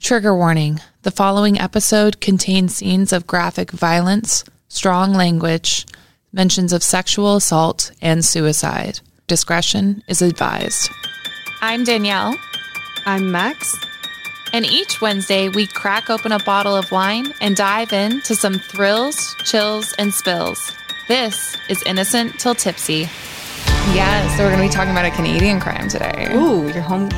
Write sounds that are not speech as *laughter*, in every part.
Trigger warning the following episode contains scenes of graphic violence, strong language, mentions of sexual assault, and suicide. Discretion is advised. I'm Danielle. I'm Max. And each Wednesday, we crack open a bottle of wine and dive into some thrills, chills, and spills. This is Innocent Till Tipsy. Yeah, so we're going to be talking about a Canadian crime today. Ooh, your home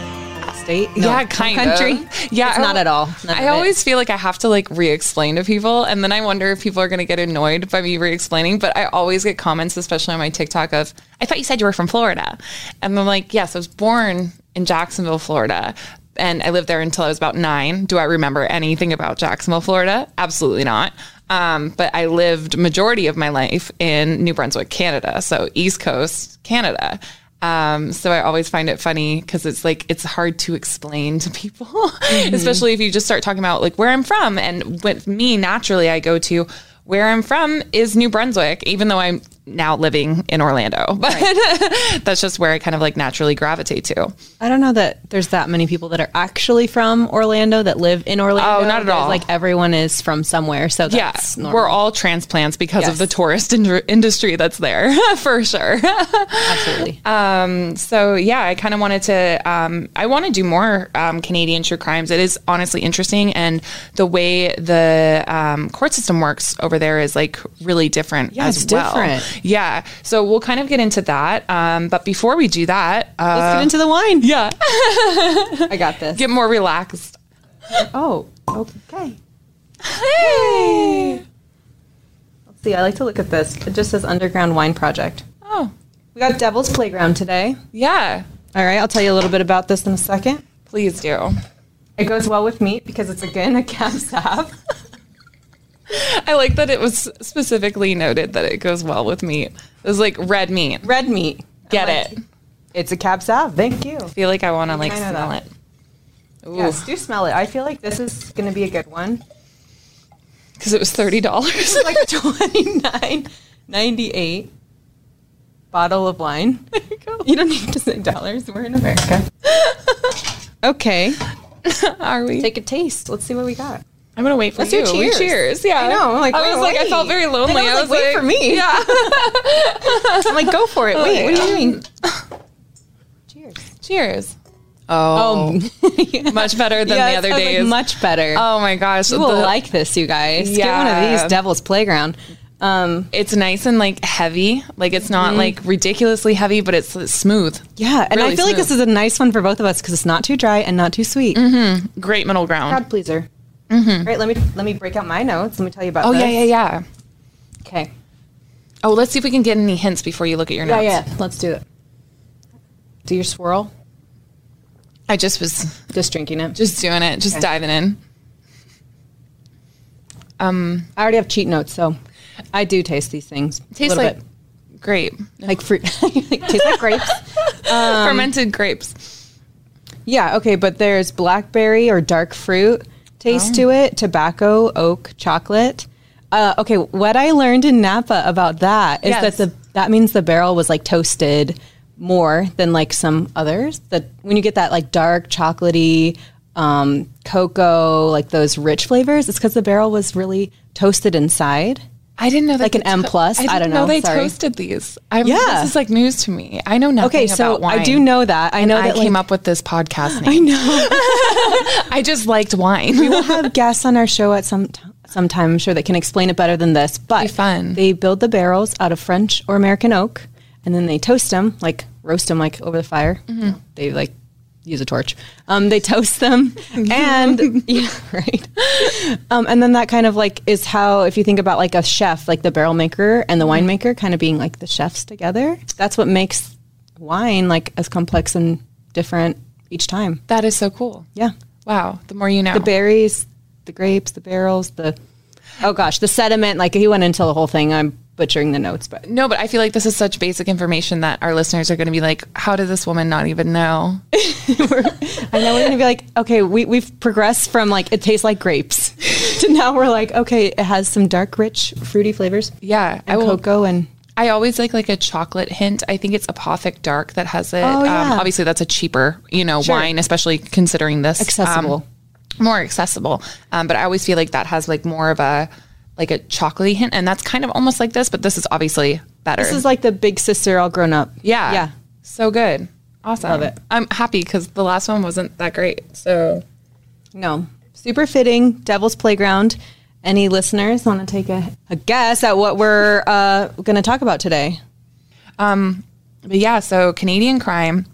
state? No, yeah, kind country. of. Yeah, it's not at all. None I always feel like I have to like re-explain to people, and then I wonder if people are going to get annoyed by me re-explaining. But I always get comments, especially on my TikTok, of "I thought you said you were from Florida," and I'm like, "Yes, I was born in Jacksonville, Florida." And I lived there until I was about nine. Do I remember anything about Jacksonville, Florida? Absolutely not. Um, but I lived majority of my life in New Brunswick, Canada, so East Coast Canada. Um, so I always find it funny because it's like it's hard to explain to people, mm-hmm. *laughs* especially if you just start talking about like where I'm from. And with me, naturally, I go to where I'm from is New Brunswick, even though I'm now living in Orlando. *laughs* But right. *laughs* that's just where I kind of like naturally gravitate to. I don't know that there's that many people that are actually from Orlando that live in Orlando. Oh, not at all. Like everyone is from somewhere. So that's yeah, we're all transplants because yes. of the tourist *laughs* in- industry that's there for sure. Absolutely. Um, so yeah, I kind of wanted to, um, I want to do more um, Canadian true crimes. It is honestly interesting. And the way the um, court system works over there is like really different yeah, as well. Different. Yeah. So we'll kind of get into that. Um, but before we do that, uh, let's get into the wine. Yeah. *laughs* I got this. Get more relaxed. Oh, okay. Hey. Let's see. I like to look at this. It just says Underground Wine Project. Oh. We got Devil's Playground today. Yeah. All right. I'll tell you a little bit about this in a second. Please do. It goes well with meat because it's again a cab *laughs* sauv. *laughs* I like that it was specifically noted that it goes well with meat. It was like red meat. Red meat. Get like, it. It's a cab. Thank you. I feel like I want to like smell that. it. Ooh. Yes, do smell it. I feel like this is going to be a good one. Because it was thirty dollars. like twenty nine ninety eight bottle of wine. *laughs* You, you, don't need to say dollars. We're in America. *laughs* okay. Are we? Take a taste. Let's see what we got. I'm gonna wait for Let's you. Do cheers. cheers. Yeah. I know. Like, I was like, wait. I felt very lonely. I, was, I was like, wait for me. Yeah. *laughs* I'm like, go for it. Oh, wait, what are you doing? cheers. Cheers. Oh, oh. *laughs* much better than the other days. Like much better. Oh my gosh, you will the, like this, you guys. Yeah. Get one of these Devil's Playground. Um, it's nice and like heavy. Like it's not mm-hmm. like ridiculously heavy, but it's, it's smooth. Yeah, and really I feel smooth. like this is a nice one for both of us because it's not too dry and not too sweet. Mm-hmm. Great middle ground. Crowd pleaser. Mm-hmm. Right. Let me let me break out my notes. Let me tell you about. Oh this. yeah, yeah, yeah. Okay. Oh, let's see if we can get any hints before you look at your notes. Yeah, yeah. Let's do it. Do your swirl. I just was just drinking it. Just doing it. Just okay. diving in. Um, I already have cheat notes, so I do taste these things. Tastes like bit. grape, like fruit. *laughs* tastes like grapes. *laughs* Um, Fermented grapes. Yeah. Okay, but there's blackberry or dark fruit taste oh. to it, tobacco, oak, chocolate. Uh, okay, what I learned in Napa about that is yes. that the that means the barrel was like toasted more than like some others. That when you get that like dark chocolatey um, cocoa, like those rich flavors, it's because the barrel was really toasted inside. I didn't know that like an M plus. I, I, don't know. know they Sorry. toasted these. I'm, yeah, this is like news to me. I know nothing. Okay, so I do know that. I know that I came up with this podcast name. I know. *laughs* I just liked wine. we will have guests on our show at some t- sometime. I'm sure that can explain it better than this. But fun. They build the barrels out of French or American oak, and then they toast them, like roast them, like over the fire. Mm-hmm. They like use a torch. Um, they toast them, *laughs* and yeah, *laughs* right. Um, and then that kind of like is how, if you think about like a chef, like the barrel maker and the mm-hmm. winemaker, kind of being like the chefs together. That's what makes wine like as complex and different each time. That is so cool. Yeah. Wow. The more you know. The berries, the grapes, the barrels, the oh gosh, the sediment. Like he went into the whole thing. I'm butchering the notes, but no, but I feel like this is such basic information that our listeners are going to be like, how did this woman not even know? *laughs* I know we're going to be like, okay, we, we've progressed from like, it tastes like grapes *laughs* to now we're like, okay, it has some dark, rich, fruity flavors. Yeah. I will, cocoa and. I always like like a chocolate hint. I think it's Apothic Dark that has it. Oh, yeah. Um, obviously, that's a cheaper, you know, sure. wine, especially considering this accessible, um, more accessible. Um, but I always feel like that has like more of a like a chocolatey hint, and that's kind of almost like this, but this is obviously better. This is like the big sister all grown up. Yeah, yeah, so good, awesome. Love it. I'm happy because the last one wasn't that great. So, no, super fitting. Devil's Playground. Any listeners want to take a, a guess at what we're uh, going to talk about today? Um, but yeah, so Canadian crime.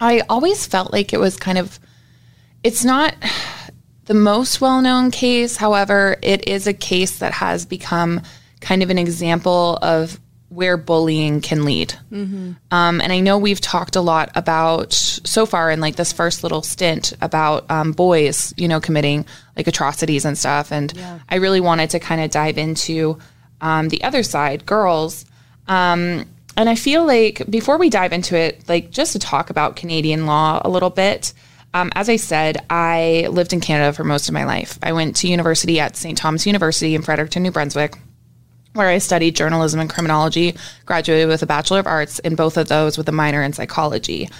I always felt like it was kind of. It's not the most well known case. However, it is a case that has become kind of an example of where bullying can lead. Mm-hmm. Um, and I know we've talked a lot about so far in like this first little stint about um, boys, you know, committing like atrocities and stuff. And yeah. I really wanted to kind of dive into um, the other side, girls. Um, and I feel like before we dive into it, like just to talk about Canadian law a little bit. Um, as I said, I lived in Canada for most of my life. I went to university at St. Thomas University in Fredericton, New Brunswick, where I studied journalism and criminology, graduated with a Bachelor of Arts in both of those with a minor in psychology.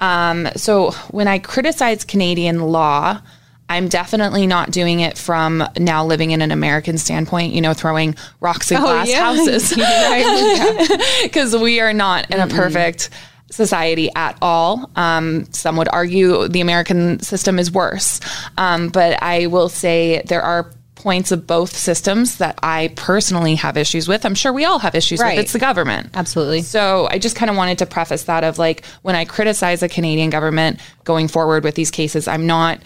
Um, so when I criticize Canadian law, I'm definitely not doing it from now living in an American standpoint, you know, throwing rocks at oh, glass yeah. houses. *laughs* Because *laughs* *laughs* we are not in a perfect society at all. Um, some would argue the American system is worse. Um, but I will say there are points of both systems that I personally have issues with. I'm sure we all have issues right. with. It's the government. Absolutely. So I just kind of wanted to preface that of like when I criticize the Canadian government going forward with these cases, I'm not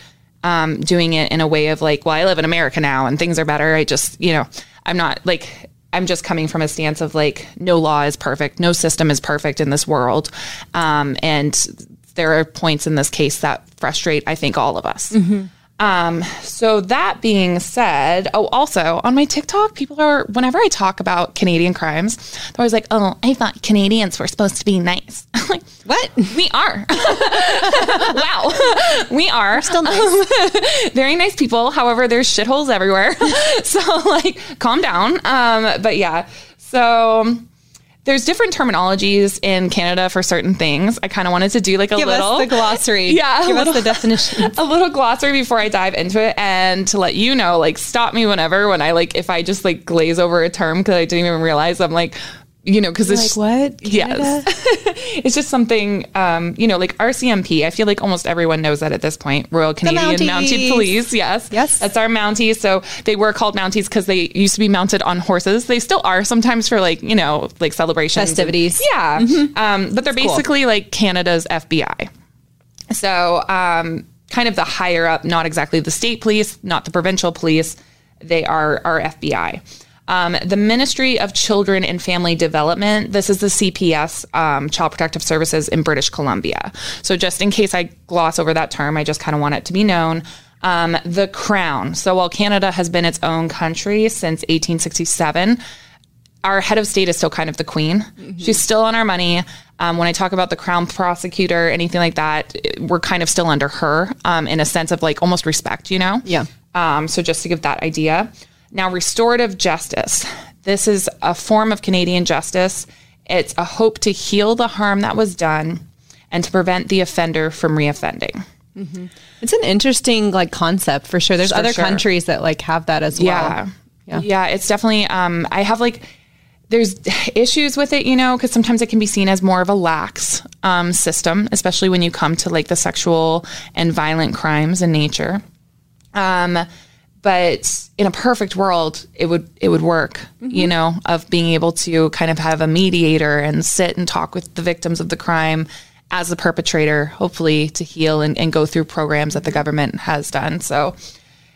um, doing it in a way of like, well, I live in America now and things are better. I just, you know, I'm not like I'm just coming from a stance of like, no law is perfect, no system is perfect in this world. Um, and there are points in this case that frustrate, I think, all of us. Mm-hmm. Um, so that being said, oh, also on my TikTok, people are, whenever I talk about Canadian crimes, they're always like, oh, I thought Canadians were supposed to be nice. *laughs* I'm like, what? We are. *laughs* wow. *laughs* We are. We're still nice. very nice people. However, there's shitholes everywhere. so like, calm down. Um, but yeah. So there's different terminologies in Canada for certain things. I kind of wanted to do like a Give little the glossary. *laughs* Yeah, Give little, us the definition. *laughs* A little glossary before I dive into it, and to let you know, like, stop me whenever when I like if I just like glaze over a term because I didn't even realize I'm like you know, because it's like what? Canada? Yes, *laughs* it's just something. Um, you know, like RCMP. I feel like almost everyone knows that at this point. Royal Canadian Mounted Police. Yes, yes, that's our Mounties. So they were called Mounties because they used to be mounted on horses. They still are sometimes for like you know like celebrations, festivities. And, yeah, mm-hmm. um, but they're that's basically cool. like Canada's FBI. So um, kind of the higher up, not exactly the state police, not the provincial police. They are our FBI. Um, the Ministry of Children and Family Development, this is the CPS, um, Child Protective Services in British Columbia. So, just in case I gloss over that term, I just kind of want it to be known. Um, the Crown. So, while Canada has been its own country since 1867, our head of state is still kind of the queen. Mm-hmm. She's still on our money. Um, when I talk about the crown prosecutor, anything like that, we're kind of still under her um, in a sense of like almost respect, you know? Yeah. Um, so just to give that idea. Now, restorative justice. This is a form of Canadian justice. It's a hope to heal the harm that was done and to prevent the offender from reoffending. Mm-hmm. It's an interesting like concept for sure. There's for other sure. countries that like have that as well. Yeah, yeah, yeah it's definitely. Um, I have like there's *sighs* issues with it, you know, because sometimes it can be seen as more of a lax um, system, especially when you come to like the sexual and violent crimes in nature. Um, but in a perfect world it would it would work mm-hmm. you know of being able to kind of have a mediator and sit and talk with the victims of the crime as the perpetrator hopefully to heal and, and go through programs that the government has done so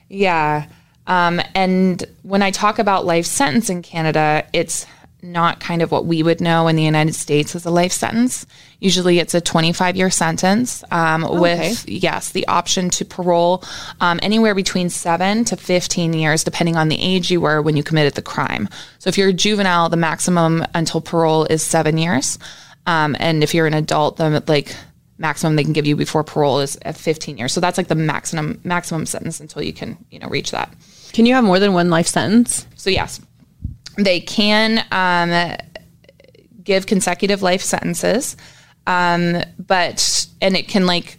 yeah um, and when i talk about life sentence in canada it's not kind of what we would know in the United States as a life sentence. Usually it's a 25 year sentence um, with, yes, the option to parole um, anywhere between seven to 15 years, depending on the age you were when you committed the crime. So if you're a juvenile, the maximum until parole is seven years. Um, and if you're an adult, the like maximum they can give you before parole is at 15 years. So that's like the maximum maximum sentence until you can, you know, reach that. Can you have more than one life sentence? So yes, they can um, give consecutive life sentences, um, but and it can like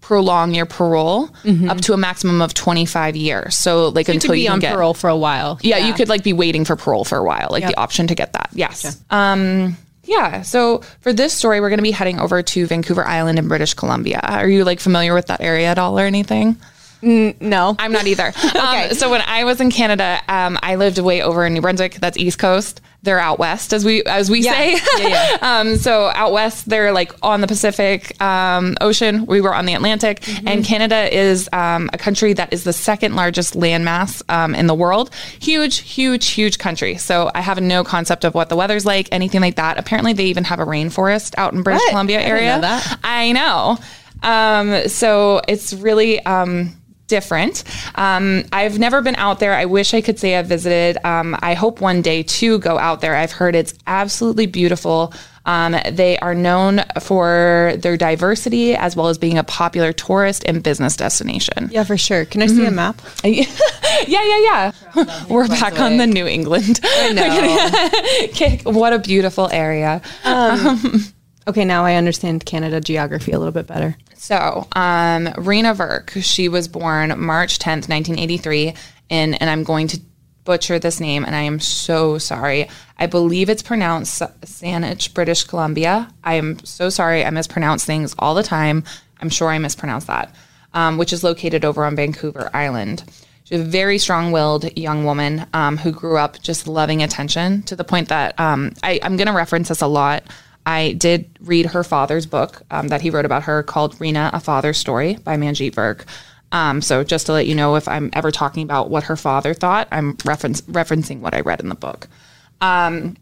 prolong your parole mm-hmm. up to a maximum of 25 years. So like so until you, you on get, parole for a while. Yeah, yeah, you could like be waiting for parole for a while, like yep. the option to get that. Yes. Um yeah. So for this story, we're going to be heading over to Vancouver Island in British Columbia. Are you like familiar with that area at all or anything? Mm, no, I'm not either. *laughs* okay. Um, so when I was in Canada, um, I lived way over in New Brunswick. That's East Coast. They're out west, as we as we yeah. say. yeah, yeah. *laughs* um, so out west, they're like on the Pacific um, Ocean. We were on the Atlantic, mm-hmm. and Canada is um, a country that is the second largest landmass um, in the world. Huge, huge, huge country. So I have no concept of what the weather's like, anything like that. Apparently, they even have a rainforest out in British what? Columbia area. I, I know. Um, so it's really um, different. Um, I've never been out there. I wish I could say I've visited. Um, I hope one day to go out there. I've heard it's absolutely beautiful. Um, they are known for their diversity as well as being a popular tourist and business destination. Yeah, for sure. Can I see mm-hmm. a map? *laughs* yeah, yeah, yeah. *laughs* We're back on the New England. I *laughs* know. what a beautiful area. Um, um, okay, now I understand Canada geography a little bit better. So, um, Reena Virk, she was born March 10th, 1983, in, and I'm going to butcher this name, and I am so sorry. I believe it's pronounced Saanich, British Columbia. I am so sorry. I mispronounce things all the time. I'm sure I mispronounced that, um, which is located over on Vancouver Island. She's a very strong willed young woman um, who grew up just loving attention to the point that um, I, I'm going to reference this a lot. I did read her father's book um, that he wrote about her called Reena, A Father's Story by Manjeet Virk. Um, so just to let you know, if I'm ever talking about what her father thought, I'm reference, referencing what I read in the book. Um,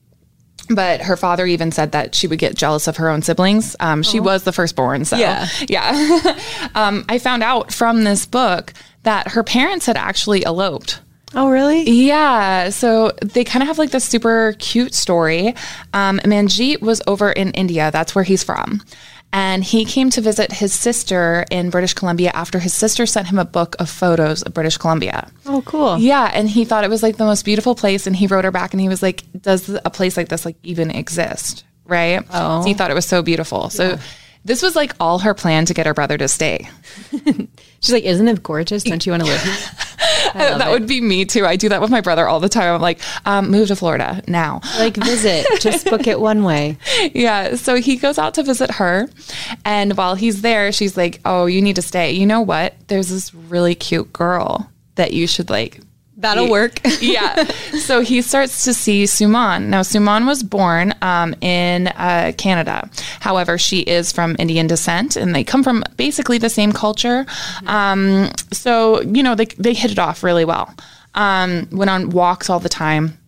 but her father even said that she would get jealous of her own siblings. Um, she oh. was the firstborn, so yeah, *laughs* yeah. *laughs* Um, I found out from this book that her parents had actually eloped. Oh, really? Yeah. So they kind of have like this super cute story. Um, Manjeet was over in India. That's where he's from. And he came to visit his sister in British Columbia after his sister sent him a book of photos of British Columbia. Oh, cool. Yeah. And he thought it was like the most beautiful place. And he wrote her back and he was like, Does a place like this like even exist? Right. Oh. So he thought it was so beautiful. So yeah. This was like all her plan to get her brother to stay. *laughs* She's like, Isn't it gorgeous? Don't you want to live *laughs* here? that it. would be me too. I do that with my brother all the time. I'm like, um, move to Florida now. *laughs* Like visit, just book it one way. Yeah. So he goes out to visit her. And while he's there, she's like, oh, you need to stay. You know what? There's this really cute girl that you should like That'll work. *laughs* yeah. So he starts to see Suman. Now, Suman was born um, in uh, Canada. However, she is from Indian descent and they come from basically the same culture. Um, so, you know, they, they hit it off really well. Um, went on walks all the time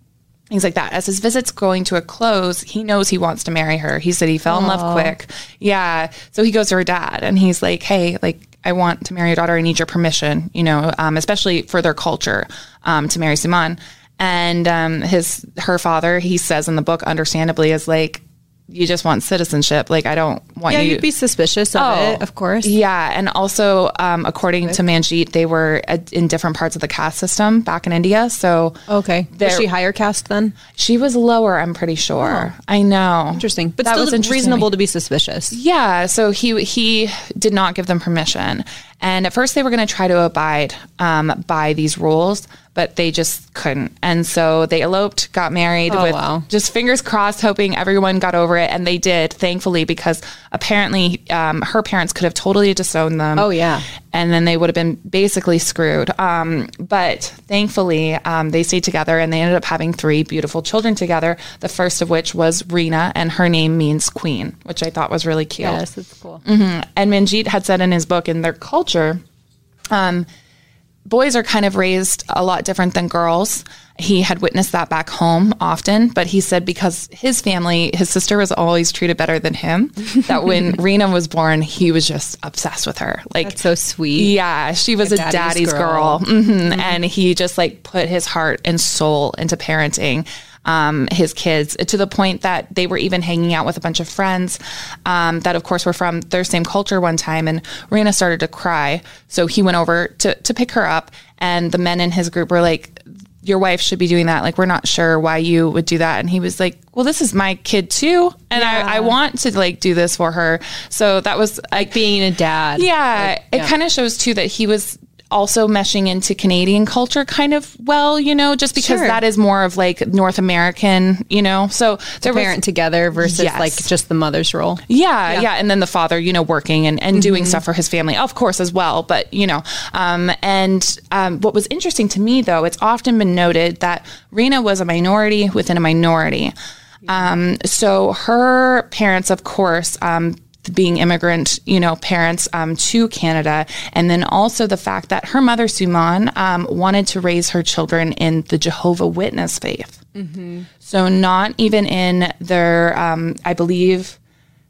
things like that. As his visit's going to a close, he knows he wants to marry her. He said he fell Aww. in love quick. Yeah. So he goes to her dad and he's like, hey, like, I want to marry your daughter. I need your permission, you know, um, especially for their culture, um, to marry Suman. And um, his her father, he says in the book, understandably, is like, you just want citizenship. Like I don't want yeah, you. you'd be suspicious of oh, it, of course. Yeah, and also um, according to Manjeet, they were in different parts of the caste system back in India. So okay, was she higher caste then? She was lower. I'm pretty sure. Oh. I know. Interesting, but that still was interesting reasonable to be suspicious. Yeah. So he he did not give them permission, and at first they were going to try to abide um, by these rules but they just couldn't. And so they eloped, got married oh, with wow. just fingers crossed, hoping everyone got over it. And they did, thankfully, because apparently um, her parents could have totally disowned them. Oh, yeah. And then they would have been basically screwed. Um, but thankfully, um, they stayed together and they ended up having three beautiful children together. The first of which was Reena, and her name means queen, which I thought was really cute. Yes, it's cool. Mm-hmm. And Manjeet had said in his book, in their culture, um, boys are kind of raised a lot different than girls. He had witnessed that back home often, but he said because his family, his sister was always treated better than him, *laughs* that when Reena was born, he was just obsessed with her. Like That's so sweet. Yeah, she was a, daddy's daddy's, girl, girl. Mhm. and he just like put his heart and soul into parenting. Um, his kids to the point that they were even hanging out with a bunch of friends um, that, of course, were from their same culture one time. And Reena started to cry. So he went over to, to pick her up. And the men in his group were like, Your wife should be doing that. Like, we're not sure why you would do that. And he was like, Well, this is my kid too. And I, I want to like do this for her. So that was like, Being a dad. yeah, it kind of shows too that he was also meshing into Canadian culture kind of well, you know, just because Sure. that is more of like North American, you know. So was Parent together versus Yes. like just the mother's role. yeah, yeah, and then the father, you know, working and, and doing stuff for his family, of course, as well. But you know, um, and um, what was interesting to me, though, it's often been noted that Reena was a minority within a minority. Um, so her parents, of course, um, being immigrant, you know, parents um, to Canada, and then also the fact that her mother Suman um, wanted to raise her children in the Jehovah Witness faith. So not even in their, um, I believe.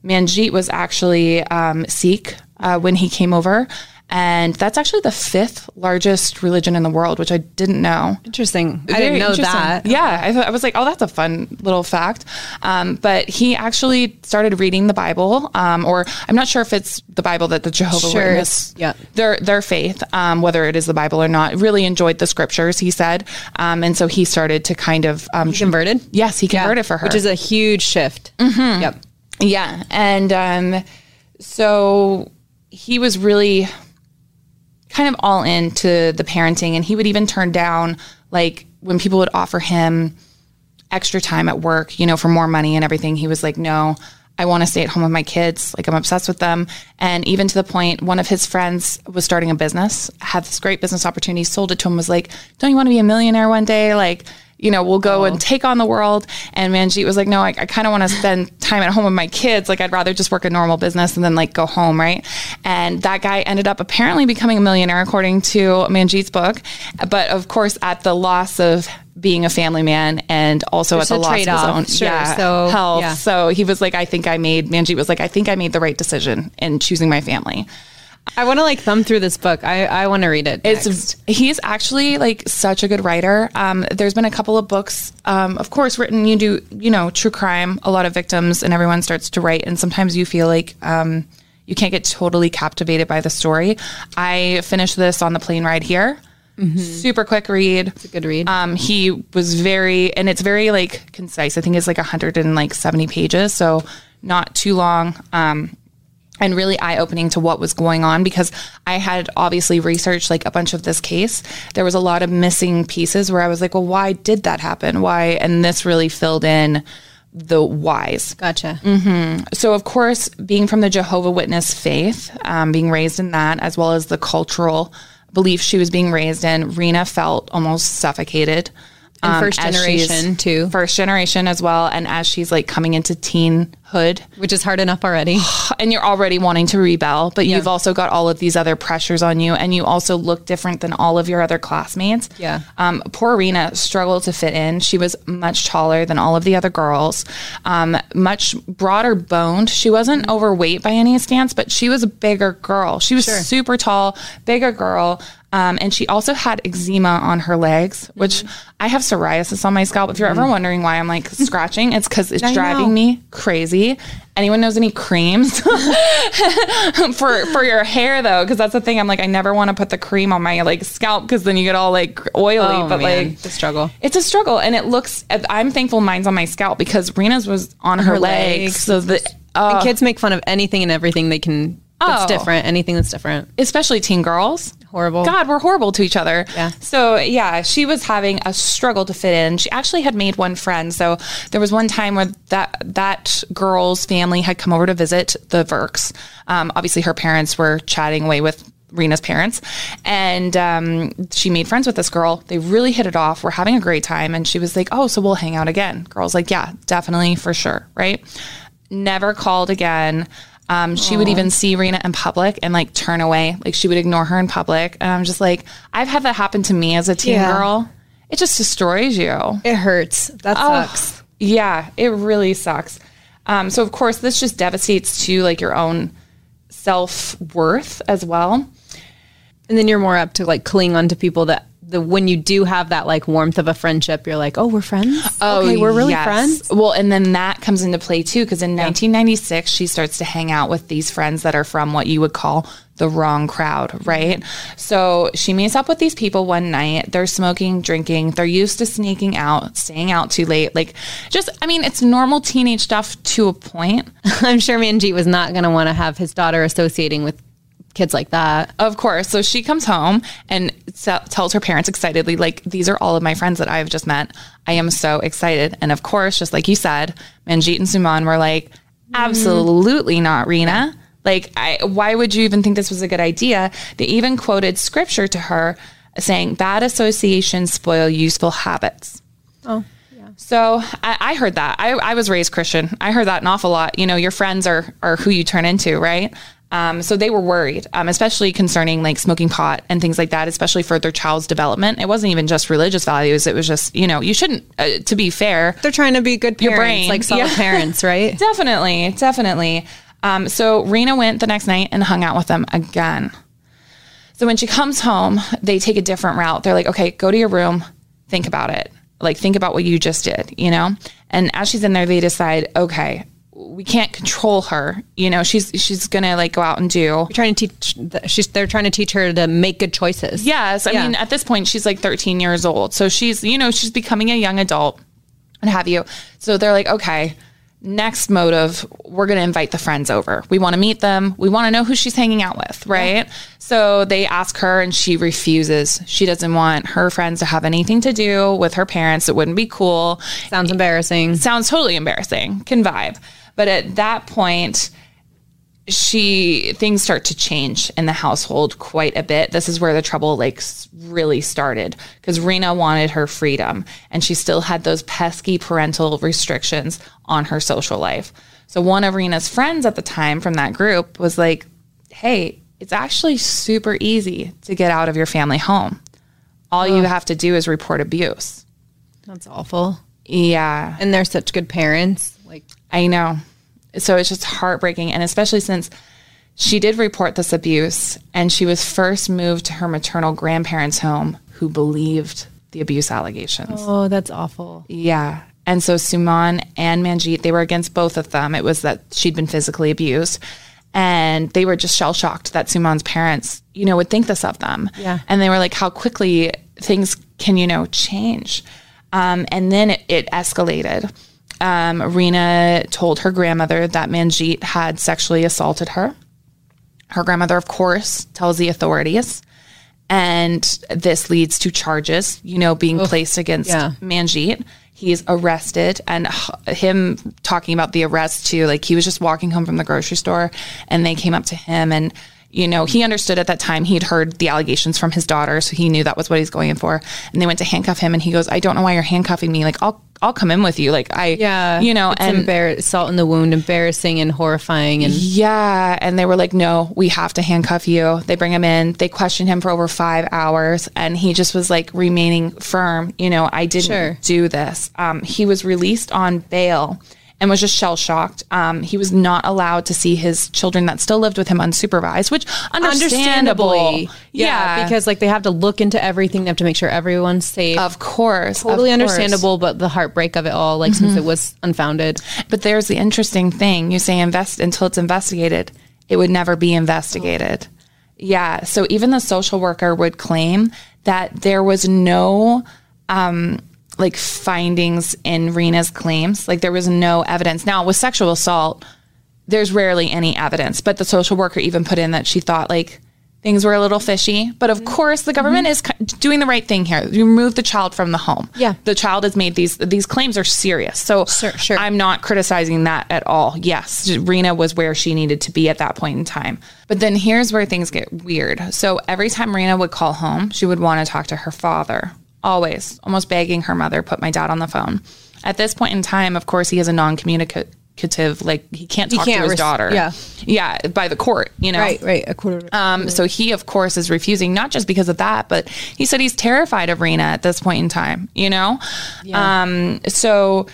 Manjeet was actually um, Sikh uh, when he came over. And that's actually the fifth largest religion in the world, which I didn't know. Interesting. I didn't know that. Yeah, I, thought, I was like, oh, that's a fun little fact. Um, but he actually started reading the Bible, um, or I'm not sure if it's the Bible that the Jehovah Sure, Witness, yeah. their their faith, um, whether it is the Bible or not. Really enjoyed the scriptures, he said, um, and so he started to kind of um, Converted? Yes, he converted for her, Which is a huge shift. Yep. yeah. And um, so he was really kind of all into the parenting. And he would even turn down, like, when people would offer him extra time at work, you know, for more money and everything. He was like, no, I want to stay at home with my kids. Like, I'm obsessed with them. And even to the point, one of his friends was starting a business, had this great business opportunity, sold it to him, was like, don't you want to be a millionaire one day? Like, you know, we'll go and take on the world. And Manjeet was like, no, I, I kind of want to spend time at home with my kids. Like, I'd rather just work a normal business and then like go home, right? And that guy ended up apparently becoming a millionaire, according to Manjeet's book. But of course, at the loss of being a family man and also There's at the loss of his own sure. yeah, So, health. yeah. So he was like, I think I made, Manjeet was like, I think I made the right decision in choosing my family. I want to like thumb through this book. I, I want to read it. It's next. he's actually like such a good writer. Um, there's been a couple of books, um, of course, written. You do you know true crime, a lot of victims, and everyone starts to write, and sometimes you feel like um, you can't get totally captivated by the story. I finished this on the plane ride here. Super quick read. It's a good read. Um, he was very, and it's very like concise. I think it's like 170 pages, so not too long. Um, and really eye opening to what was going on because I had obviously researched like a bunch of this case. There was a lot of missing pieces where I was like, well, why did that happen? Why? And this really filled in the whys. Gotcha. So, of course, being from the Jehovah Witness faith, um, being raised in that, as well as the cultural belief she was being raised in, Reena felt almost suffocated. And first generation, too. First generation as well. And as she's like coming into teenhood, Which is hard enough already. *sighs* and you're already wanting to rebel, but you've also got all of these other pressures on you, and you also look different than all of your other classmates. Yeah. Um, poor Reena struggled to fit in. She was much taller than all of the other girls, um, much broader boned. She wasn't overweight by any stance, but she was a bigger girl. She was super tall, bigger girl. Um, and she also had eczema on her legs, which I have psoriasis on my scalp. If you're ever wondering why I'm like scratching, it's because it's I driving know. me crazy. Anyone knows any creams *laughs* for for your hair though? Because that's the thing. I'm like, I never want to put the cream on my like scalp because then you get all like oily. Oh, but man, like the struggle. it's a struggle, and it looks. I'm thankful mine's on my scalp because Reena's was on her, Her legs, legs. so. And Uh, kids make fun of anything and everything they can. That's Oh. different. Anything that's different. especially teen girls. Horrible. God, we're horrible to each other. Yeah. So yeah, she was having a struggle to fit in. She actually had made one friend. So there was one time where that that girl's family had come over to visit the Virks. Um, obviously, her parents were chatting away with Reena's parents, and um, she made friends with this girl. They really hit it off. We're having a great time, and she was like, "Oh, so we'll hang out again." Girl's like, "Yeah, definitely for sure." Right never called again. Um, she would even see Reena in public and like turn away, like she would ignore her in public. And I'm just like, I've had that happen to me as a teen Yeah. girl. It just destroys you. It hurts. That Oh, sucks. Yeah, it really sucks. Um, so of course, this just devastates to like your own self worth as well. And then you're more up to like cling on to people that the when you do have that like warmth of a friendship, you're like, oh, we're friends. Oh, okay, we're really yes. friends. Well, and then that comes into play too, because in 1996, she starts to hang out with these friends that are from what you would call the wrong crowd, right? So she meets up with these people one night. They're smoking, drinking. They're used to sneaking out, staying out too late. Like, just, I mean, it's normal teenage stuff to a point. *laughs* I'm sure Manjeet was not going to want to have his daughter associating with kids like that. Of course. So she comes home and tells her parents excitedly, like, these are all of my friends that I've just met. I am so excited. And of course, just like you said, Manjeet and Suman were like, mm-hmm. absolutely not, Reena. Like, I, why would you even think this was a good idea? They even quoted scripture to her saying, bad associations spoil useful habits. Oh, Yeah. So I, I heard that. I, I was raised Christian. I heard that an awful lot. You know, your friends are are who you turn into, right? Um, so they were worried, um, especially concerning like smoking pot and things like that, especially for their child's development. It wasn't even just religious values. It was just, you know, you shouldn't. Uh, to be fair, They're trying to be good parents, brain. like solid Yeah. parents, *laughs* right? Definitely, definitely. Um, so Reena went the next night and hung out with them again. So when she comes home, they take a different route. They're like, okay, go to your room, think about it. Like, think about what you just did, you know? And as she's in there, they decide, okay, we can't control her. You know, she's she's gonna like go out and do You're trying to teach. She's. They're trying to teach her to make good choices. Yes. I Yeah. mean, at this point, she's like 13 years old. So she's, you know, she's becoming a young adult and have you. So they're like, okay, next motive, we're to invite the friends over. We want to meet them. We want to know who she's hanging out with. Right. So they ask her and she refuses. She doesn't want her friends to have anything to do with her parents. It wouldn't be cool. Sounds embarrassing. Sounds totally embarrassing. Can vibe. But at that point, she things start to change in the household quite a bit. This is where the trouble like really started because Reena wanted her freedom and she still had those pesky parental restrictions on her social life. So one of Reena's friends at the time from that group was like, "Hey, it's actually super easy to get out of your family home. All you have to do is report abuse." That's awful. Yeah. And they're such good parents. Like, I know. So it's just heartbreaking. And especially since she did report this abuse and she was first moved to her maternal grandparents' home who believed the abuse allegations. oh, that's awful. Yeah. And so Suman and Manjeet, they were against both of them. It was that she'd been physically abused. And they were just shell shocked that Suman's parents, you know, would think this of them. Yeah. And they were like, how quickly things can, you know, change. Um, and then it, it escalated. Um, Reena told her grandmother that Manjeet had sexually assaulted her. Her grandmother, of course, tells the authorities. And this leads to charges, you know, being placed against yeah. Manjeet. He's arrested, and him talking about the arrest too. Like he was just walking home from the grocery store, and they came up to him, and you know he understood at that time he'd heard the allegations from his daughter, so he knew that was what he's going in for. And they went to handcuff him, and he goes, "I don't know why you're handcuffing me. Like I'll I'll come in with you. Like I Yeah. you know." and embar- salt in the wound, embarrassing and horrifying. And yeah. And they were like, no, we have to handcuff you. They bring him in. They question him for over five hours. And he just was like remaining firm. You know, I didn't Sure. do this. Um, he was released on bail and was just shell shocked. Um, he was not allowed to see his children that still lived with him unsupervised, which understandable. understandably, yeah, because like they have to look into everything. They have to make sure everyone's safe. of course, of totally course. understandable, but the heartbreak of it all, like since it was unfounded. But there's the interesting thing. You say invest until it's investigated. It would never be investigated. Yeah. So even the social worker would claim that there was no um like findings in Reena's claims. Like there was no evidence. Now with sexual assault, there's rarely any evidence, but the social worker even put in that she thought like things were a little fishy. But of course, the government mm-hmm. is doing the right thing here. You remove the child from the home. Yeah. the child has made these these claims are serious. So Sure, sure. I'm not criticizing that at all. Yes, Reena was where she needed to be at that point in time. But then here's where things get weird. So every time Reena would call home, she would want to talk to her father. Always, almost begging her mother, put my dad on the phone. At this point in time, of course, he is a non-communicate communicative, like he can't talk can't to his res- daughter. yeah. Yeah, by the court, you know. Right, right. A quarter. Um, so he, of course, is refusing, not just because of that, but he said he's terrified of Reena at this point in time, you know? Um, so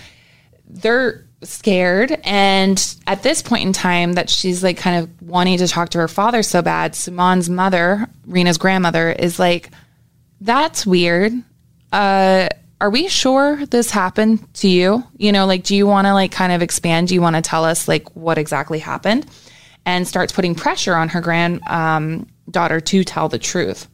they're scared. And at this point in time, that she's like kind of wanting to talk to her father so bad, Suman's mother, Reena's grandmother, is like, that's weird. Uh, are we sure this happened to you? You know, like, do you want to like kind of expand? Do you want to tell us like what exactly happened? And starts putting pressure on her grand um, to tell the truth.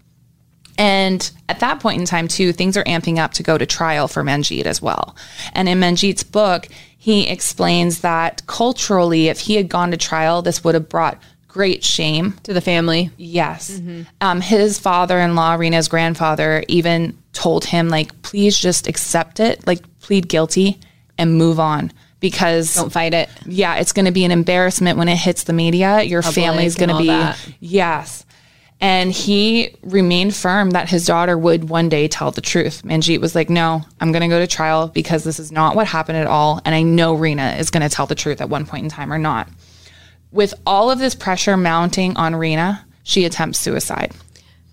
And at that point in time, too, things are amping up to go to trial for Manjeet as well. And in Manjeet's book, he explains that culturally, if he had gone to trial, this would have brought great shame to the family. Yes. Um, his father in law, Reena's grandfather, even told him, like, please just accept it, like, plead guilty and move on. Because Don't fight it. yeah, it's going to be an embarrassment when it hits the media. Your family's and going to be that. yes. And he remained firm that his daughter would one day tell the truth. Manjeet was like, "No, I'm going to go to trial because this is not what happened at all, and I know Reena is going to tell the truth at one point in time or not." With all of this pressure mounting on Reena, she attempts suicide.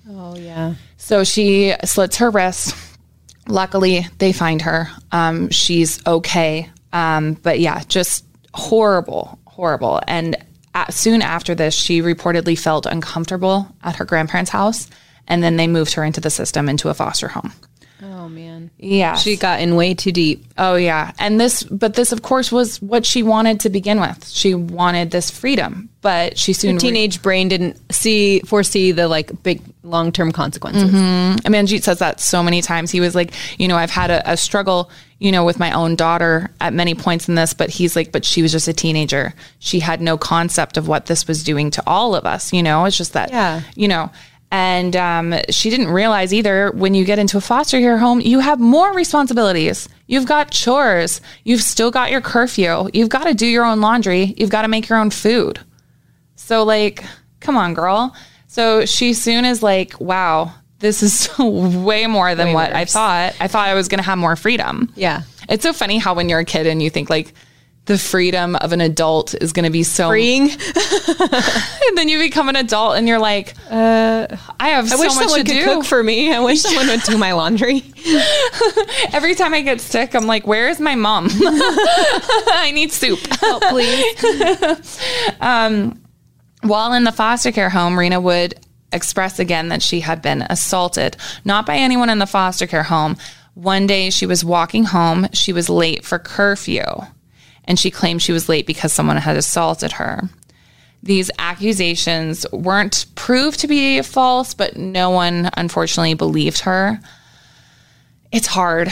Oh yeah. So she slits her wrist. Luckily, they find her. Um, she's okay. Um, but yeah, just horrible, horrible. And a soon after this, she reportedly felt uncomfortable at her grandparents' house. And then they moved her into the system into a foster home. Oh man. Yeah. She got in way too deep. Oh yeah. And this but this of course was what she wanted to begin with. She wanted this freedom, but she soon Teenage brain didn't see foresee the like big long term consequences. Mm-hmm. And Manjeet says that so many times. He was like, you know, I've had a, a struggle, you know, with my own daughter at many points in this, but he's like, but she was just a teenager. She had no concept of what this was doing to all of us. You know, it's just that, Yeah. you know, and um, she didn't realize either when you get into a foster care home, you have more responsibilities. You've got chores. You've still got your curfew. You've got to do your own laundry. You've got to make your own food. So, like, come on, girl. So she soon is like, wow, this is *laughs* way more than Way what I thought. I thought I was going to have more freedom. Yeah. It's so funny how when you're a kid and you think like the freedom of an adult is going to be so Freeing. *laughs* and then you become an adult and you're like, uh, I have I so wish much someone to could do. cook for me. I wish *laughs* someone would do my laundry. *laughs* Every time I get sick, I'm like, where is my mom? I need soup. Help, please. While in the foster care home, Reena would express again that she had been assaulted, not by anyone in the foster care home. One day she was walking home, she was late for curfew, and she claimed she was late because someone had assaulted her. These accusations weren't proved to be false, but no one unfortunately believed her. It's hard,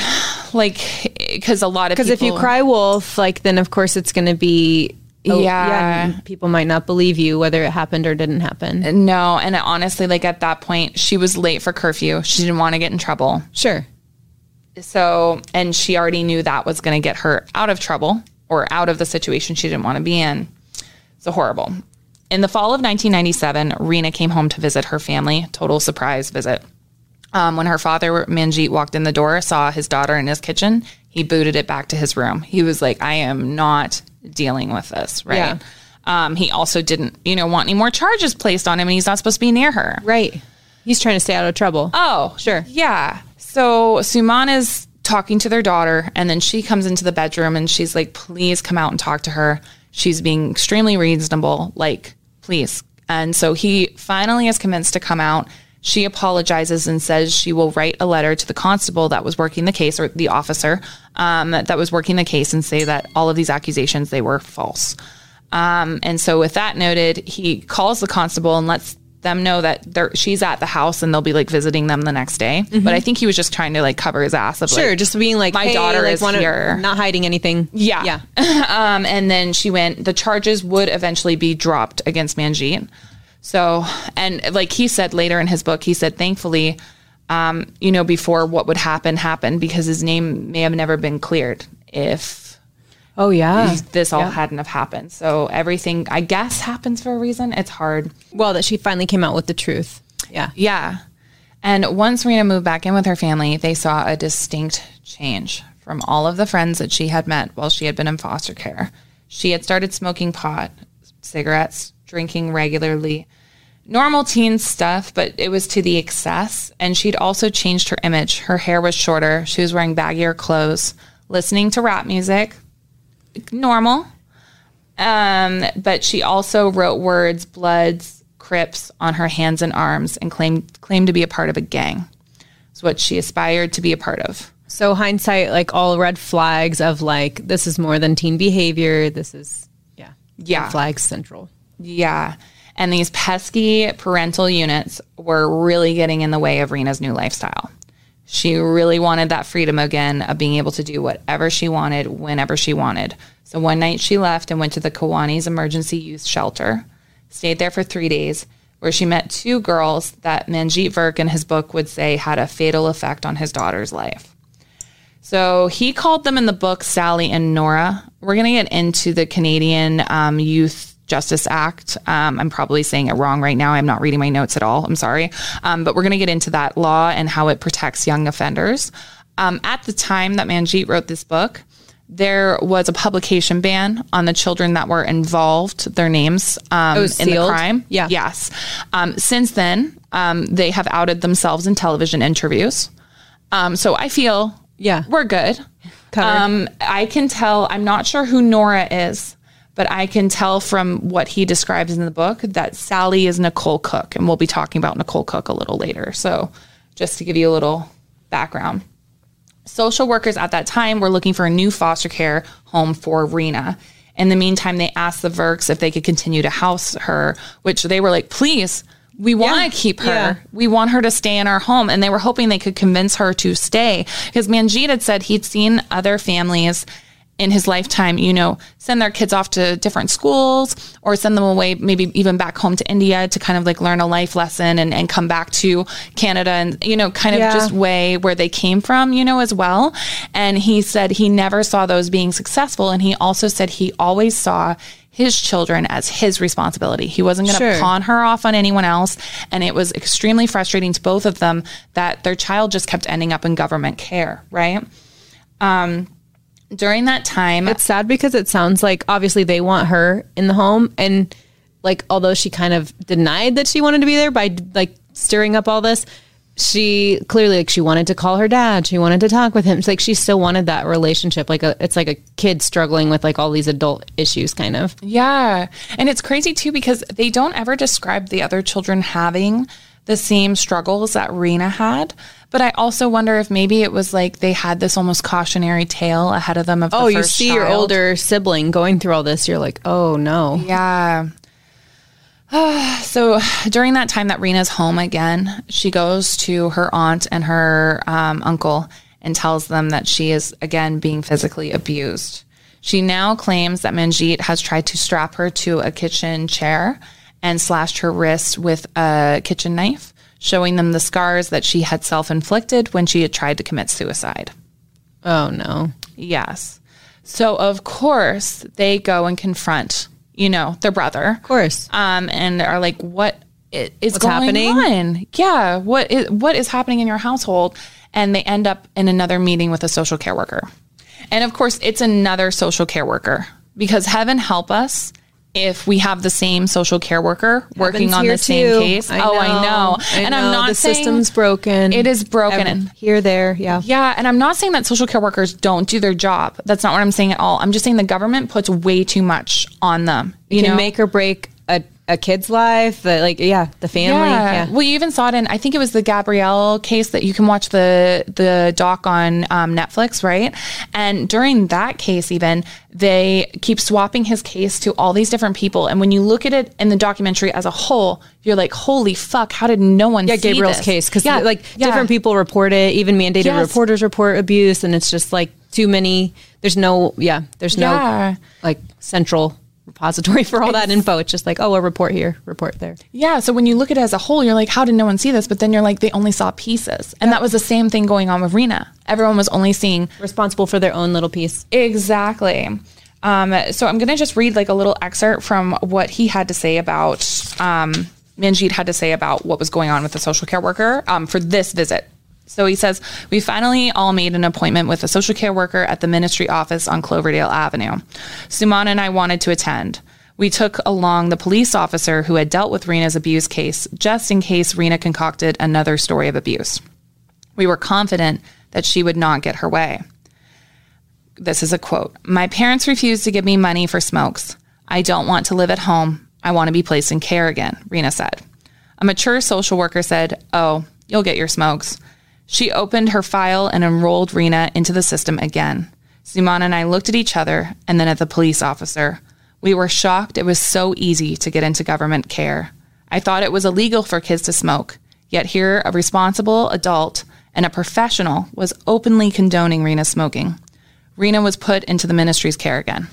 like, because a lot of Because if you cry wolf, like then of course it's going to be. oh, Yeah. and people might not believe you whether it happened or didn't happen. No, and honestly, like at that point, she was late for curfew. She didn't want to get in trouble. Sure. So, and she already knew that was going to get her out of trouble or out of the situation she didn't want to be in. So horrible. In the fall of 1997, Reena came home to visit her family. Total surprise visit. Um, when her father, Manjeet, walked in the door, saw his daughter in his kitchen, he booted it back to his room. He was like, I am not dealing with this, right? Yeah. Um, he also didn't, you know, want any more charges placed on him, and he's not supposed to be near her. Right. He's trying to stay out of trouble. Oh, Sure. Yeah. So Suman is talking to their daughter, and then she comes into the bedroom and she's like, please come out and talk to her. She's being extremely reasonable. Like, please. And so he finally is convinced to come out. She apologizes and says she will write a letter to the constable that was working the case or the officer um, that was working the case and say that all of these accusations they were false. Um, and so, with that noted, he calls the constable and lets them know that they're, she's at the house and they'll be like visiting them the next day. But I think he was just trying to like cover his ass. Of, like, Sure, just being like my hey, daughter like, is here. not hiding anything. Yeah. yeah. *laughs* um, and then she went, the charges would eventually be dropped against Manjeet. So, and like he said later in his book, he said, thankfully, um, you know, before what would happen happened because his name may have never been cleared if Oh yeah. this all hadn't have happened. So everything, I guess, happens for a reason. It's hard. Well, that she finally came out with the truth. Yeah. Yeah. And once Reena moved back in with her family, they saw a distinct change from all of the friends that she had met while she had been in foster care. She had started smoking pot, cigarettes, drinking regularly. Normal teen stuff, but it was to the excess. And she'd also changed her image. Her hair was shorter. She was wearing baggier clothes, listening to rap music. Normal. Um, but she also wrote words, bloods, crips on her hands and arms and claimed claimed to be a part of a gang. It's what she aspired to be a part of. So hindsight, like all red flags of like this is more than teen behavior. This is yeah, Yeah. red flags central. Yeah. And these pesky parental units were really getting in the way of Reena's new lifestyle. She really wanted that freedom again of being able to do whatever she wanted whenever she wanted. So one night she left and went to the Kiwanis Emergency Youth Shelter, stayed there for three days, where she met two girls that Manjeet Virk in his book would say had a fatal effect on his daughter's life. So he called them in the book Sally and Nora. We're going to get into the Canadian um, Youth Justice Act. Um, I'm probably saying it wrong right now. I'm not reading my notes at all. I'm sorry. Um, but we're going to get into that law and how it protects young offenders. Um, at the time that Manjeet wrote this book, there was a publication ban on the children that were involved, their names um, was in the crime. Yeah. Yes. Um, since then, um, they have outed themselves in television interviews. Um, so I feel Yeah. we're good. Um, I can tell. I'm not sure who Nora is, but I can tell from what he describes in the book that Sally is Nicole Cook, and we'll be talking about Nicole Cook a little later. So, just to give you a little background, social workers at that time were looking for a new foster care home for Reena. In the meantime, they asked the Virks if they could continue to house her, which they were like, please, we want to Yeah. keep her. Yeah. We want her to stay in our home. And they were hoping they could convince her to stay because Manjeet had said he'd seen other families in his lifetime, you know, send their kids off to different schools or send them away, maybe even back home to India to kind of like learn a life lesson and, and come back to Canada and, you know, kind of Yeah. just way where they came from, you know, as well. And he said he never saw those being successful. And he also said he always saw his children as his responsibility. He wasn't going to Sure. pawn her off on anyone else. And it was extremely frustrating to both of them that their child just kept ending up in government care, right? Um, during that time, It's sad because it sounds like obviously they want her in the home and like although she kind of denied that she wanted to be there by like stirring up all this, she clearly like she wanted to call her dad. She wanted to talk with him. It's like she still wanted that relationship. Like a it's like a kid struggling with like all these adult issues kind of. Yeah. And it's crazy too because they don't ever describe the other children having the same struggles that Reena had. But I also wonder if maybe it was like they had this almost cautionary tale ahead of them of Oh, the you see your older sibling going through all this, you're like, "Oh no." Yeah. *sighs* so during that time that Reena's home again, she goes to her aunt and her um, uncle and tells them that she is again being physically abused. She now claims that Manjeet has tried to strap her to a kitchen chair and slashed her wrist with a kitchen knife, showing them the scars that she had self inflicted when she had tried to commit suicide. Oh no. Yes. So of course they go and confront, you know, their brother. Of course. Um, and are like, what is What's going happening? on? Yeah. What is what is happening in your household? And they end up in another meeting with a social care worker. And of course, it's another social care worker because heaven help us if we have the same social care worker working on the same too. case. oh, I know. I and know. I'm not the system's broken. It is broken. Every- here, there, yeah. Yeah, and I'm not saying that social care workers don't do their job. That's not what I'm saying at all. I'm just saying the government puts way too much on them. You You can know, make or break a, kid's life. The, like, yeah, the family. Yeah. Well, you even saw it in. I think it was the Gabriel case that you can watch the the doc on um, Netflix, right? And during that case, even they keep swapping his case to all these different people. And when you look at it in the documentary as a whole, you're like, "Holy fuck! How did no one?" Yeah, Gabriel's this? case because Yeah, like yeah. different people report it. Even mandated Yes. reporters report abuse, and it's just like too many. There's no, yeah, there's no Yeah. like central repository for all that info. It's just like, oh, a report here, report there. Yeah. So when you look at it as a whole, you're like, how did no one see this? But then you're like, they only saw pieces. And that was the same thing going on with Reena. Everyone was only seeing Responsible for their own little piece. exactly. Um, so I'm going to just read like a little excerpt from what he had to say about, um, Manjeet had to say about what was going on with the social care worker um, for this visit. So he says, We finally all made an appointment with a social care worker at the ministry office on Cloverdale Avenue. Suman and I wanted to attend. We took along the police officer who had dealt with Reena's abuse case just in case Reena concocted another story of abuse. We were confident that she would not get her way. This is a quote My parents refused to give me money for smokes. I don't want to live at home. I want to be placed in care again, Reena said. A mature social worker said, Oh, you'll get your smokes. She opened her file and enrolled Reena into the system again. Suman and I looked at each other and then at the police officer. We were shocked it was so easy to get into government care. I thought it was illegal for kids to smoke, yet here a responsible adult and a professional was openly condoning Reena smoking. Reena was put into the ministry's care again.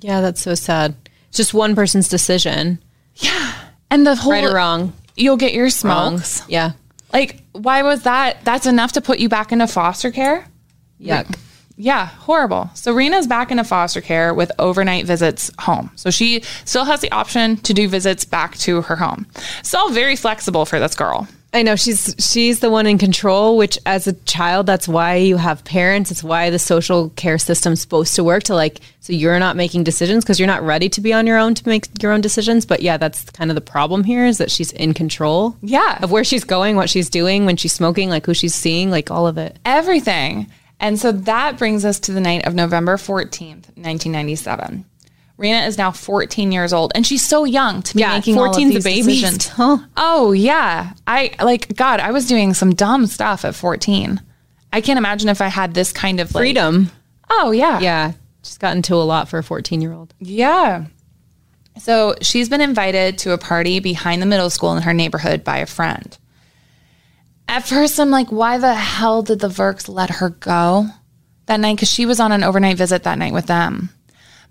Yeah, that's so sad. It's just one person's decision. Yeah. And the whole Right or wrong? you'll get your Wrong. smokes. Yeah. Like, why was that? That's enough to put you back into foster care? Yuck. Yeah, horrible. So Reena's back into foster care with overnight visits home. So she still has the option to do visits back to her home. It's all very flexible for this girl. I know she's she's the one in control, which as a child, that's why you have parents. It's why the social care system's supposed to work to like so you're not making decisions because you're not ready to be on your own to make your own decisions. But yeah, that's kind of the problem here is that she's in control. Yeah. Of where she's going, what she's doing, when she's smoking, like who she's seeing, like all of it. Everything. And so that brings us to the night of November 14th, 1997. Reena is now 14 years old and she's so young to be Yeah, making all of these decisions. still. Oh yeah. I like God, I was doing some dumb stuff at 14. I can't imagine if I had this kind of like, Freedom. Oh yeah. Yeah. She's gotten to a lot for a 14 year old. Yeah. So she's been invited to a party behind the middle school in her neighborhood by a friend. At first, I'm like, why the hell did the Virks let her go that night? Because she was on an overnight visit that night with them.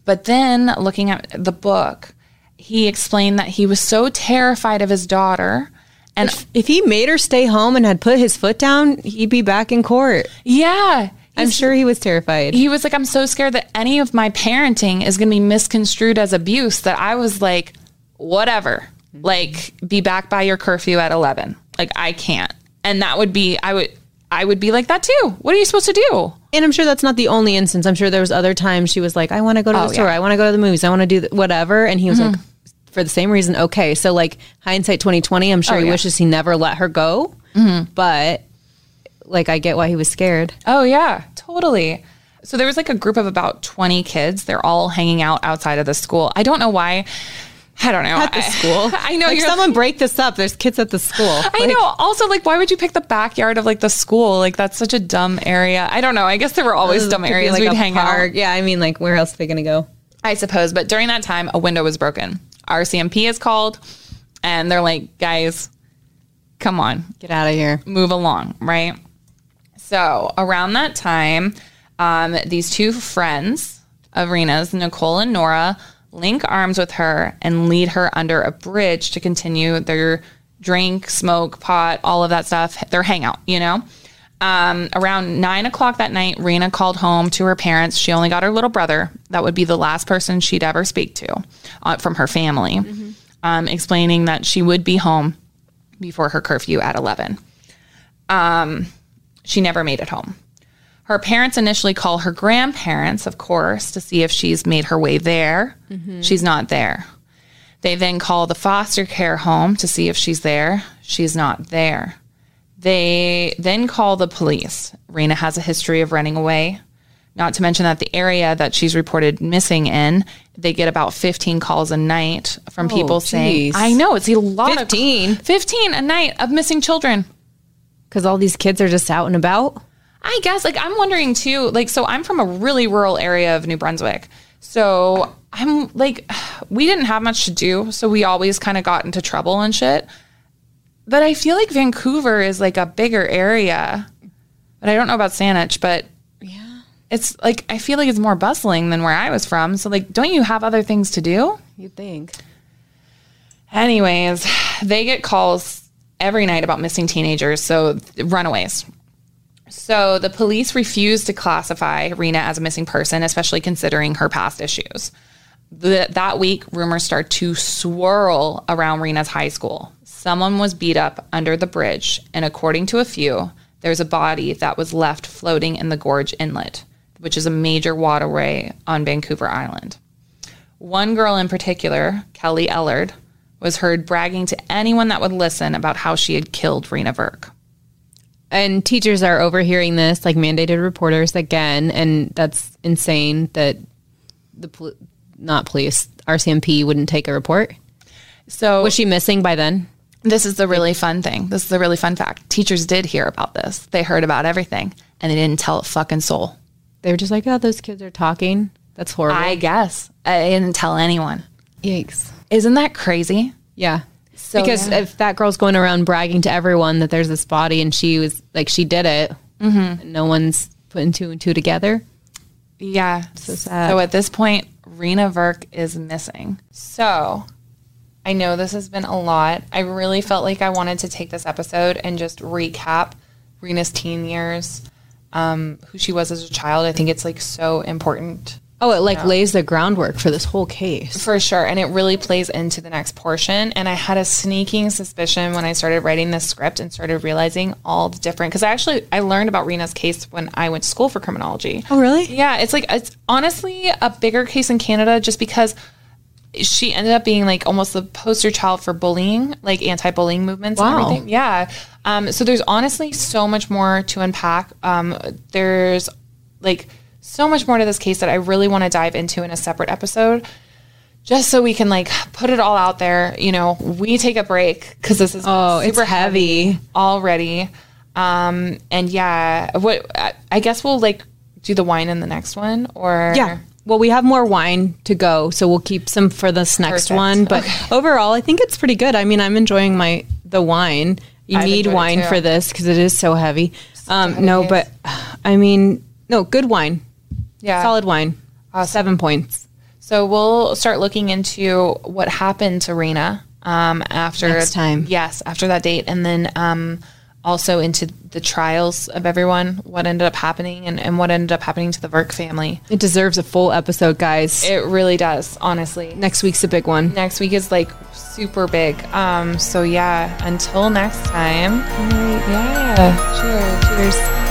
But then looking at the book, he explained that he was so terrified of his daughter. And If he made her stay home and had put his foot down, he'd be back in court. yeah, I'm sure he was terrified. he was like, I'm so scared that any of my parenting is going to be misconstrued as abuse that I was like, whatever, mm-hmm. like be back by your curfew at 11. Like I can't. And that would be, I would, I would be like that too. What are you supposed to do? And I'm sure that's not the only instance. I'm sure there was other times she was like, I want to go to the Oh, store. yeah. Mm-hmm. I want to go to the movies. I want to do th- whatever. And he was like, for the same reason, okay. So like hindsight 2020, I'm sure Oh, he yeah. wishes he never let her go. But like, I get why he was scared. Oh yeah, totally. So there was like a group of about 20 kids. They're all hanging out outside of the school. I don't know why. I don't know. At the school. *laughs* I know Like, someone break this up. There's kids at the school. I know. Also, like, why would you pick the backyard of like the school? Like, that's such a dumb area. I don't know. I guess there were always dumb areas like we'd hang out. Yeah, I mean, like, where else are they going to go? I suppose. But during that time, a window was broken. RCMP is called, and they're like, guys, come on, Get out of here. move along, right? So around that time, um, these two friends of Reena's, Nicole and Nora, link arms with her and lead her under a bridge to continue their drink, smoke, pot, all of that stuff, their hangout, you know? Um, around nine o'clock that night, Reena called home to her parents. She only got her little brother. That would be the last person she'd ever speak to uh, from her family, um, explaining that she would be home before her curfew at 11 she never made it home. Her parents initially call her grandparents, of course, to see if she's made her way there. Mm-hmm. She's not there. They then call the foster care home to see if she's there. She's not there. They then call the police. Reena has a history of running away. Not to mention that the area that she's reported missing in, they get about 15 calls a night from oh, people saying. I know, it's a lot 15? of 15 a night of missing children. Because all these kids are just out and about. I guess like I'm wondering too, like so I'm from a really rural area of New Brunswick. So I'm like *sighs* we didn't have much to do, so we always kind of got into trouble and shit. But I feel like Vancouver is like a bigger area. But I don't know about Saanich, but Yeah. it's like I feel like it's more bustling than where I was from. So like don't you have other things to do? You'd think. Anyways, *sighs* they get calls every night about missing teenagers, so runaways. So the police refused to classify Reena as a missing person, especially considering her past issues. The, that week, rumors start to swirl around Reena's high school. Someone was beat up under the bridge, and according to a few, there's a body that was left floating in the Gorge Inlet, which is a major waterway on Vancouver Island. One girl in particular, Kelly Ellard, was heard bragging to anyone that would listen about how she had killed Reena Virk. And teachers are overhearing this, like mandated reporters again, and that's insane that the pol- not police RCMP wouldn't take a report. So Was she missing by then? This is the really fun thing. This is the really fun fact. Teachers did hear about this. They heard about everything and they didn't tell a fucking soul. They were just like, "Oh, those kids are talking." That's horrible. I guess. I didn't tell anyone. Yikes. Isn't that crazy? Yeah. So, because yeah. if that girl's going around bragging to everyone that there's this body and she was like she did it, and no one's putting two and two together. Yeah. So sad. So at this point, Reena Virk is missing. So I know this has been a lot. I really felt like I wanted to take this episode and just recap Reena's teen years, um, who she was as a child. I think it's like so important Oh, it like lays the groundwork for this whole case. For sure. And it really plays into the next portion. And I had a sneaking suspicion when I started writing this script and started realizing all the different because I actually I learned about Reena's case when I went to school for criminology. Oh, really? Yeah. It's like it's honestly a bigger case in Canada just because she ended up being like almost the poster child for bullying, like anti-bullying movements Wow. and everything. Yeah. Um, so there's honestly so much more to unpack. Um, there's like so much more to this case that I really want to dive into in a separate episode. Just so we can like put it all out there, you know, we take a break because this is Oh, it's heavy. already. Um, and yeah, what I, guess we'll like do the wine in the next one, or Yeah. Well, we have more wine to go, so we'll keep some for this next Perfect. one. But overall, I think it's pretty good. I mean, I'm enjoying my the wine. You I've need wine for this because it is so heavy. Um, no, case. but I mean, no, good wine. Yeah. solid wine. Seven points. So we'll start looking into what happened to Reena um, after Next time. Yes, after that date, and then um, also into the trials of everyone, what ended up happening, and, and what ended up happening to the Virk family. It deserves a full episode, guys. It really does, honestly. Next week's a big one. Next week is like super big. Um, so yeah, until next time. Yeah. Cheers. Cheers.